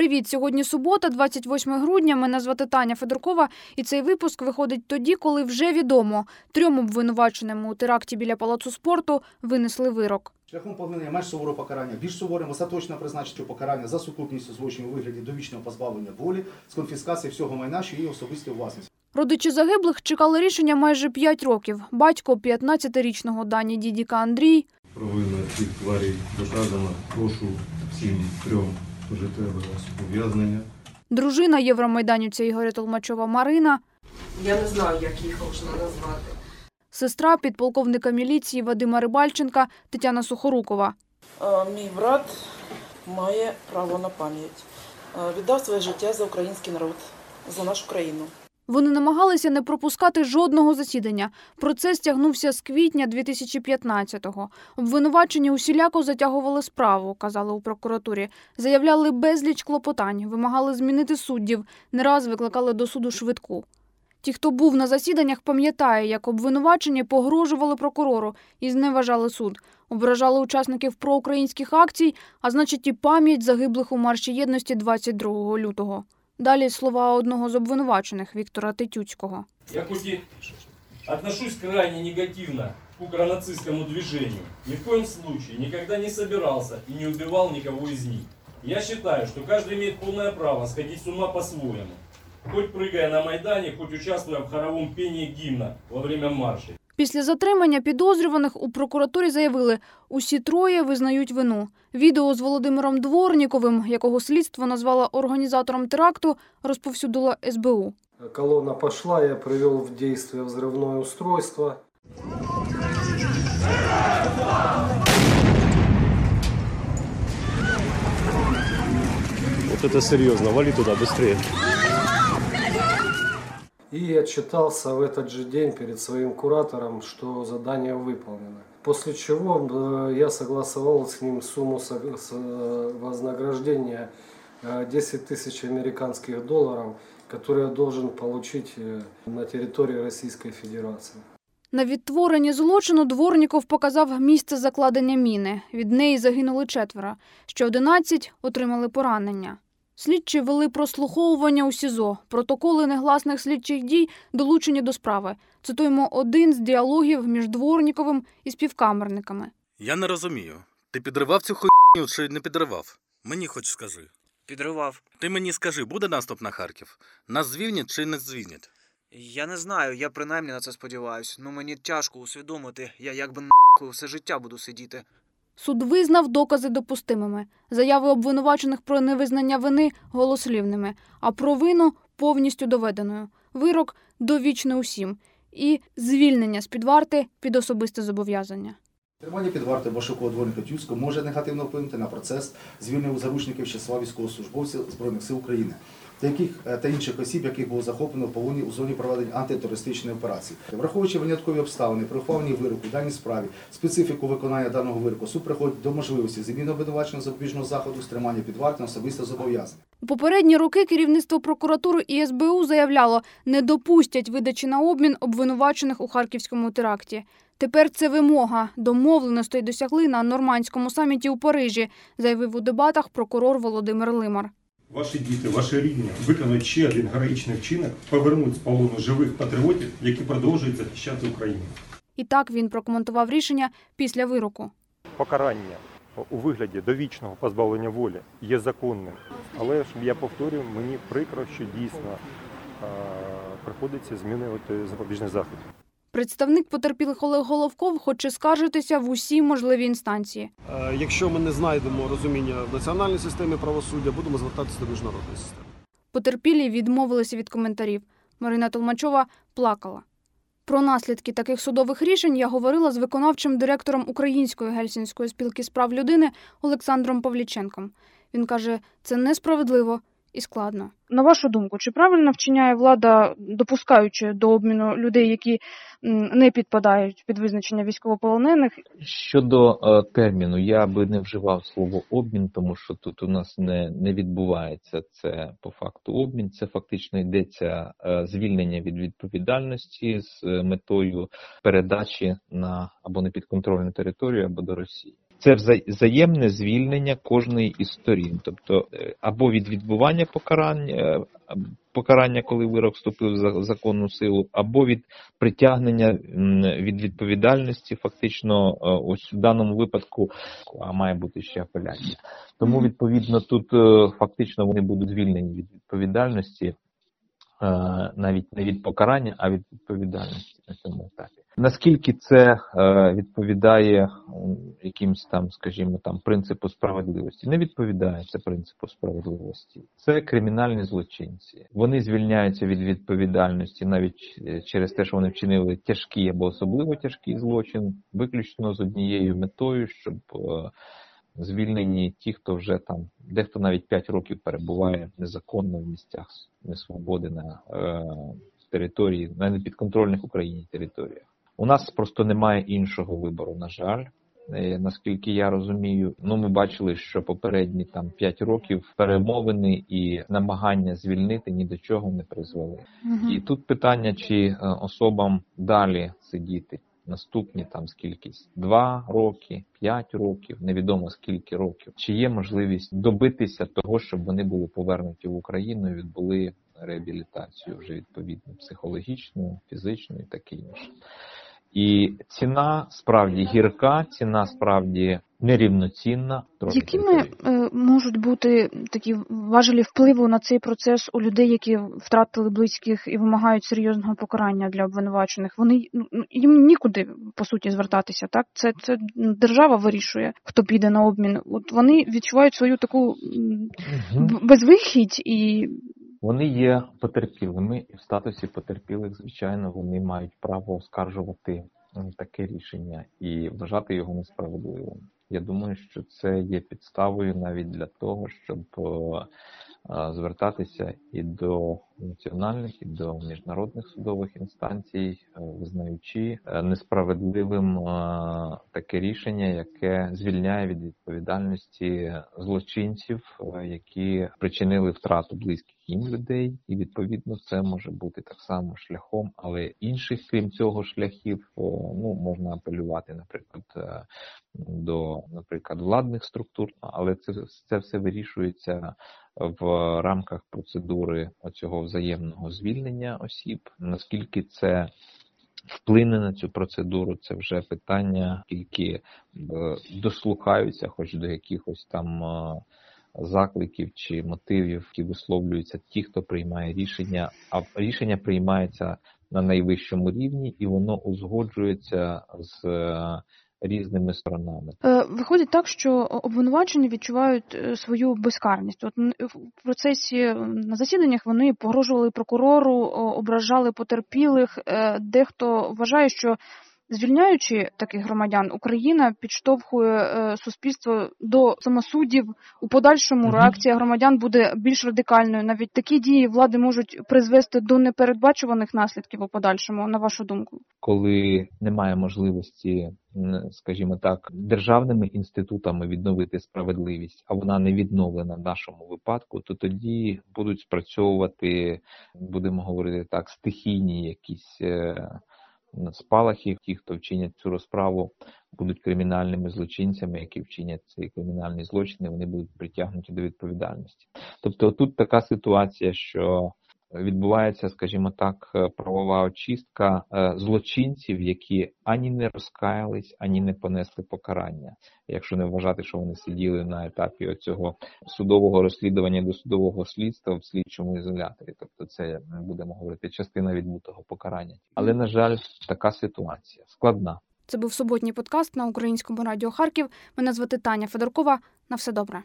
Привіт! Сьогодні субота, 28 грудня. Мене звати Таня Федоркова, і цей випуск виходить тоді, коли вже відомо. Трьом обвинуваченим у теракті біля палацу спорту винесли вирок. Шляхом поглинення менш суворого покарання, більш суворим остаточно призначити покарання за сукупністю злочинів у вигляді довічного позбавлення волі з конфіскації всього майна, що є особистою власністю. Родичі загиблих чекали рішення майже 5 років. Батько 15-річного Дані Дідіка Андрій, Провина цих тварей доказана. Прошу всім трьом пожиттєве ув'язнення. дружина євромайданівця Ігоря Толмачова Марина, Я не знаю, як їх можна назвати. сестра підполковника міліції Вадима Рибальченка Тетяна Сухорукова. Мій брат має право на пам'ять. Віддав своє життя за український народ, за нашу країну. Вони намагалися не пропускати жодного засідання. Процес тягнувся з квітня 2015-го. Обвинувачені усіляко затягували справу, казали у прокуратурі. Заявляли безліч клопотань, вимагали змінити суддів, не раз викликали до суду швидку. Ті, хто був на засіданнях, пам'ятає, як обвинувачені погрожували прокурору і зневажали суд, ображали учасників проукраїнських акцій, а значить і пам'ять загиблих у марші єдності 22 лютого. Далі слова одного з обвинувачених Віктора Тетюцького. Я хоть отношусь крайне негативно к укронацистскому движению, ни в коем случае никогда не собирался и не убивал никого из них. Я считаю, что каждый имеет полное право сходить с ума по-своему. Хоть прыгая на Майдане, хоть участвуя в хоровом пении гимна во время маршей. Після затримання підозрюваних у прокуратурі заявили, усі троє визнають вину. Відео з Володимиром Дворніковим, якого слідство назвало організатором теракту, розповсюдило СБУ. Колонна пошла, я привел в действие взрывное устройство. Вот это серьезно, вали туда быстрее. И отчитался в этот же день перед своим куратором, что задание выполнено. После чего э, я согласовал с ним сумму со- с, э, вознаграждения э, 10 тысяч американских долларов, которые я должен получить э, на территории Российской Федерации. На відтворенні злочину Дворніков показав місце закладення міни. Від неї загинули четверо. Ще 11 отримали поранення. Слідчі вели прослуховування у СІЗО. Протоколи негласних слідчих дій долучені до справи. Цитуємо один з діалогів між Дворніковим і співкамерниками. Я не розумію. Ти підривав цю хуйню чи не підривав? Мені хоч скажи. Підривав. Ти мені скажи, буде наступ на Харків? Нас звільнять чи не звільнять? Я не знаю, я принаймні на це сподіваюсь. Ну мені тяжко усвідомити, я якби нахуй все життя буду сидіти. Суд визнав докази допустимими. Заяви обвинувачених про невизнання вини голослівними, а провину повністю доведеною. Вирок довічне усім. І звільнення з-під варти під особисте зобов'язання. Тримання під вартою Башукова дворника Тюцького може негативно вплинути на процес звільнення заручників з числа військовослужбовців Збройних сил України та е, та інших осіб, яких було захоплено в полоні у зоні проведення антитерористичної операції. Враховуючи виняткові обставини при ухваленні вироку даній справі, специфіку виконання даного вироку, суд приходить до можливості заміни обвинуваченого запобіжного заходу з тримання під вартою на особисте зобов'язання. У попередні роки керівництво прокуратури і СБУ заявляло, не допустять видачі на обмін обвинувачених у харківському теракті. Тепер це вимога. Домовленостей досягли на нормандському саміті у Парижі, заявив у дебатах прокурор Володимир Лимар. Ваші діти, ваші рідні виконують ще один героїчний вчинок, повернуть з полону живих патріотів, які продовжують захищати Україну. І так він прокоментував рішення після вироку. покарання у вигляді довічного позбавлення волі є законним. Але ж я повторюю, мені прикро, що дійсно е, приходиться змінювати запобіжний захід. Представник потерпілих Олег Головков хоче скаржитися в усі можливі інстанції. Е, Якщо ми не знайдемо розуміння в національній системі правосуддя, будемо звертатися до міжнародної системи. Потерпілі відмовилися від коментарів. Марина Толмачова плакала. Про наслідки таких судових рішень я говорила з виконавчим директором Української гельсінської спілки з прав людини Олександром Павліченком. Він каже, це несправедливо і складно. На вашу думку, чи правильно вчиняє влада, допускаючи до обміну людей, які не підпадають під визначення військовополонених? Щодо е, терміну, я би не вживав слово обмін, тому що тут у нас не, не відбувається це по факту обмін. Це фактично йдеться е, звільнення від відповідальності з е, метою передачі на або на підконтрольну територію, або до Росії. Це вза- взаємне звільнення кожної із сторін, тобто е, або від відбування покарання, е, покарання, коли вирок вступив в за- законну силу, або від притягнення від відповідальності, фактично, е, ось в даному випадку, а має бути ще апеляція. Тому, відповідно, тут фактично вони будуть звільнені від відповідальності, навіть не від покарання, а від відповідальності на цьому етапі. Наскільки це е, відповідає якимсь там, скажімо, там принципу справедливості? Не відповідає це принципу справедливості. Це кримінальні злочинці. Вони звільняються від відповідальності навіть е, через те, що вони вчинили тяжкий або особливо тяжкий злочин, виключно з однією метою, щоб е, звільнені ті, хто вже там, дехто навіть 5 років перебуває незаконно в місцях несвободи на е, території, на непідконтрольних Україні територіях. У нас просто немає іншого вибору, на жаль. Е, Наскільки я розумію, ну ми бачили, що попередні там 5 років перемовини і намагання звільнити ні до чого не призвели. І тут питання, чи е, особам далі сидіти наступні там скількись два роки, п'ять років, невідомо скільки років, чи є можливість добитися того, щоб вони були повернуті в Україну і відбули реабілітацію вже відповідно психологічну, фізичну і таке інше. І ціна справді гірка, ціна справді нерівноцінна. Трохи Якими е, можуть бути такі важелі впливу на цей процес у людей, які втратили близьких і вимагають серйозного покарання для обвинувачених? Вони ну, ну, їм нікуди по суті звертатися, так? Це, це держава вирішує, хто піде на обмін. От вони відчувають свою таку безвихідь і Вони є потерпілими, і в статусі потерпілих, звичайно, вони мають право оскаржувати таке рішення і вважати його несправедливим. Я думаю, що це є підставою навіть для того, щоб е, звертатися і до національних, і до міжнародних судових інстанцій, е, визнаючи е, несправедливим е, таке рішення, яке звільняє від відповідальності злочинців, е, які причинили втрату близьких їм людей, і відповідно це може бути так само шляхом, але інших, крім цього, шляхів. Е, ну можна апелювати, наприклад, е, до, наприклад, владних структур, але це, це все вирішується в рамках процедури оцього взаємного звільнення осіб. Наскільки це вплине на цю процедуру, це вже питання, тільки е, дослухаються, хоч до якихось там е, закликів чи мотивів, які висловлюються ті, хто приймає рішення, а рішення приймається на найвищому рівні, і воно узгоджується з е, різними сторонами. Е, Виходить так, що обвинувачені відчувають е, свою безкарність. От в процесі е, на засіданнях вони погрожували прокурору, ображали потерпілих. Дехто вважає, що звільняючи таких громадян, Україна підштовхує е, суспільство до самосудів. У подальшому реакція громадян буде більш радикальною. Навіть такі дії влади можуть призвести до непередбачуваних наслідків у подальшому. На вашу думку? коли немає можливості, скажімо так, державними інститутами відновити справедливість, а вона не відновлена в нашому випадку, то тоді будуть спрацьовувати, будемо говорити так, стихійні якісь спалахи. Ті, хто вчинять цю розправу, будуть кримінальними злочинцями, які вчинять ці кримінальні злочини, вони будуть притягнуті до відповідальності. Тобто тут така ситуація, що відбувається, скажімо так, е, правова очистка е, злочинців, які ані не розкаялись, ані не понесли покарання. Якщо не вважати, що вони сиділи на етапі оцього судового розслідування до судового слідства в слідчому ізоляторі, тобто це будемо говорити частина відбутого покарання. Але на жаль, така ситуація складна. Це був суботній подкаст на українському радіо Харків. Мене звати Таня Федоркова. На все добре.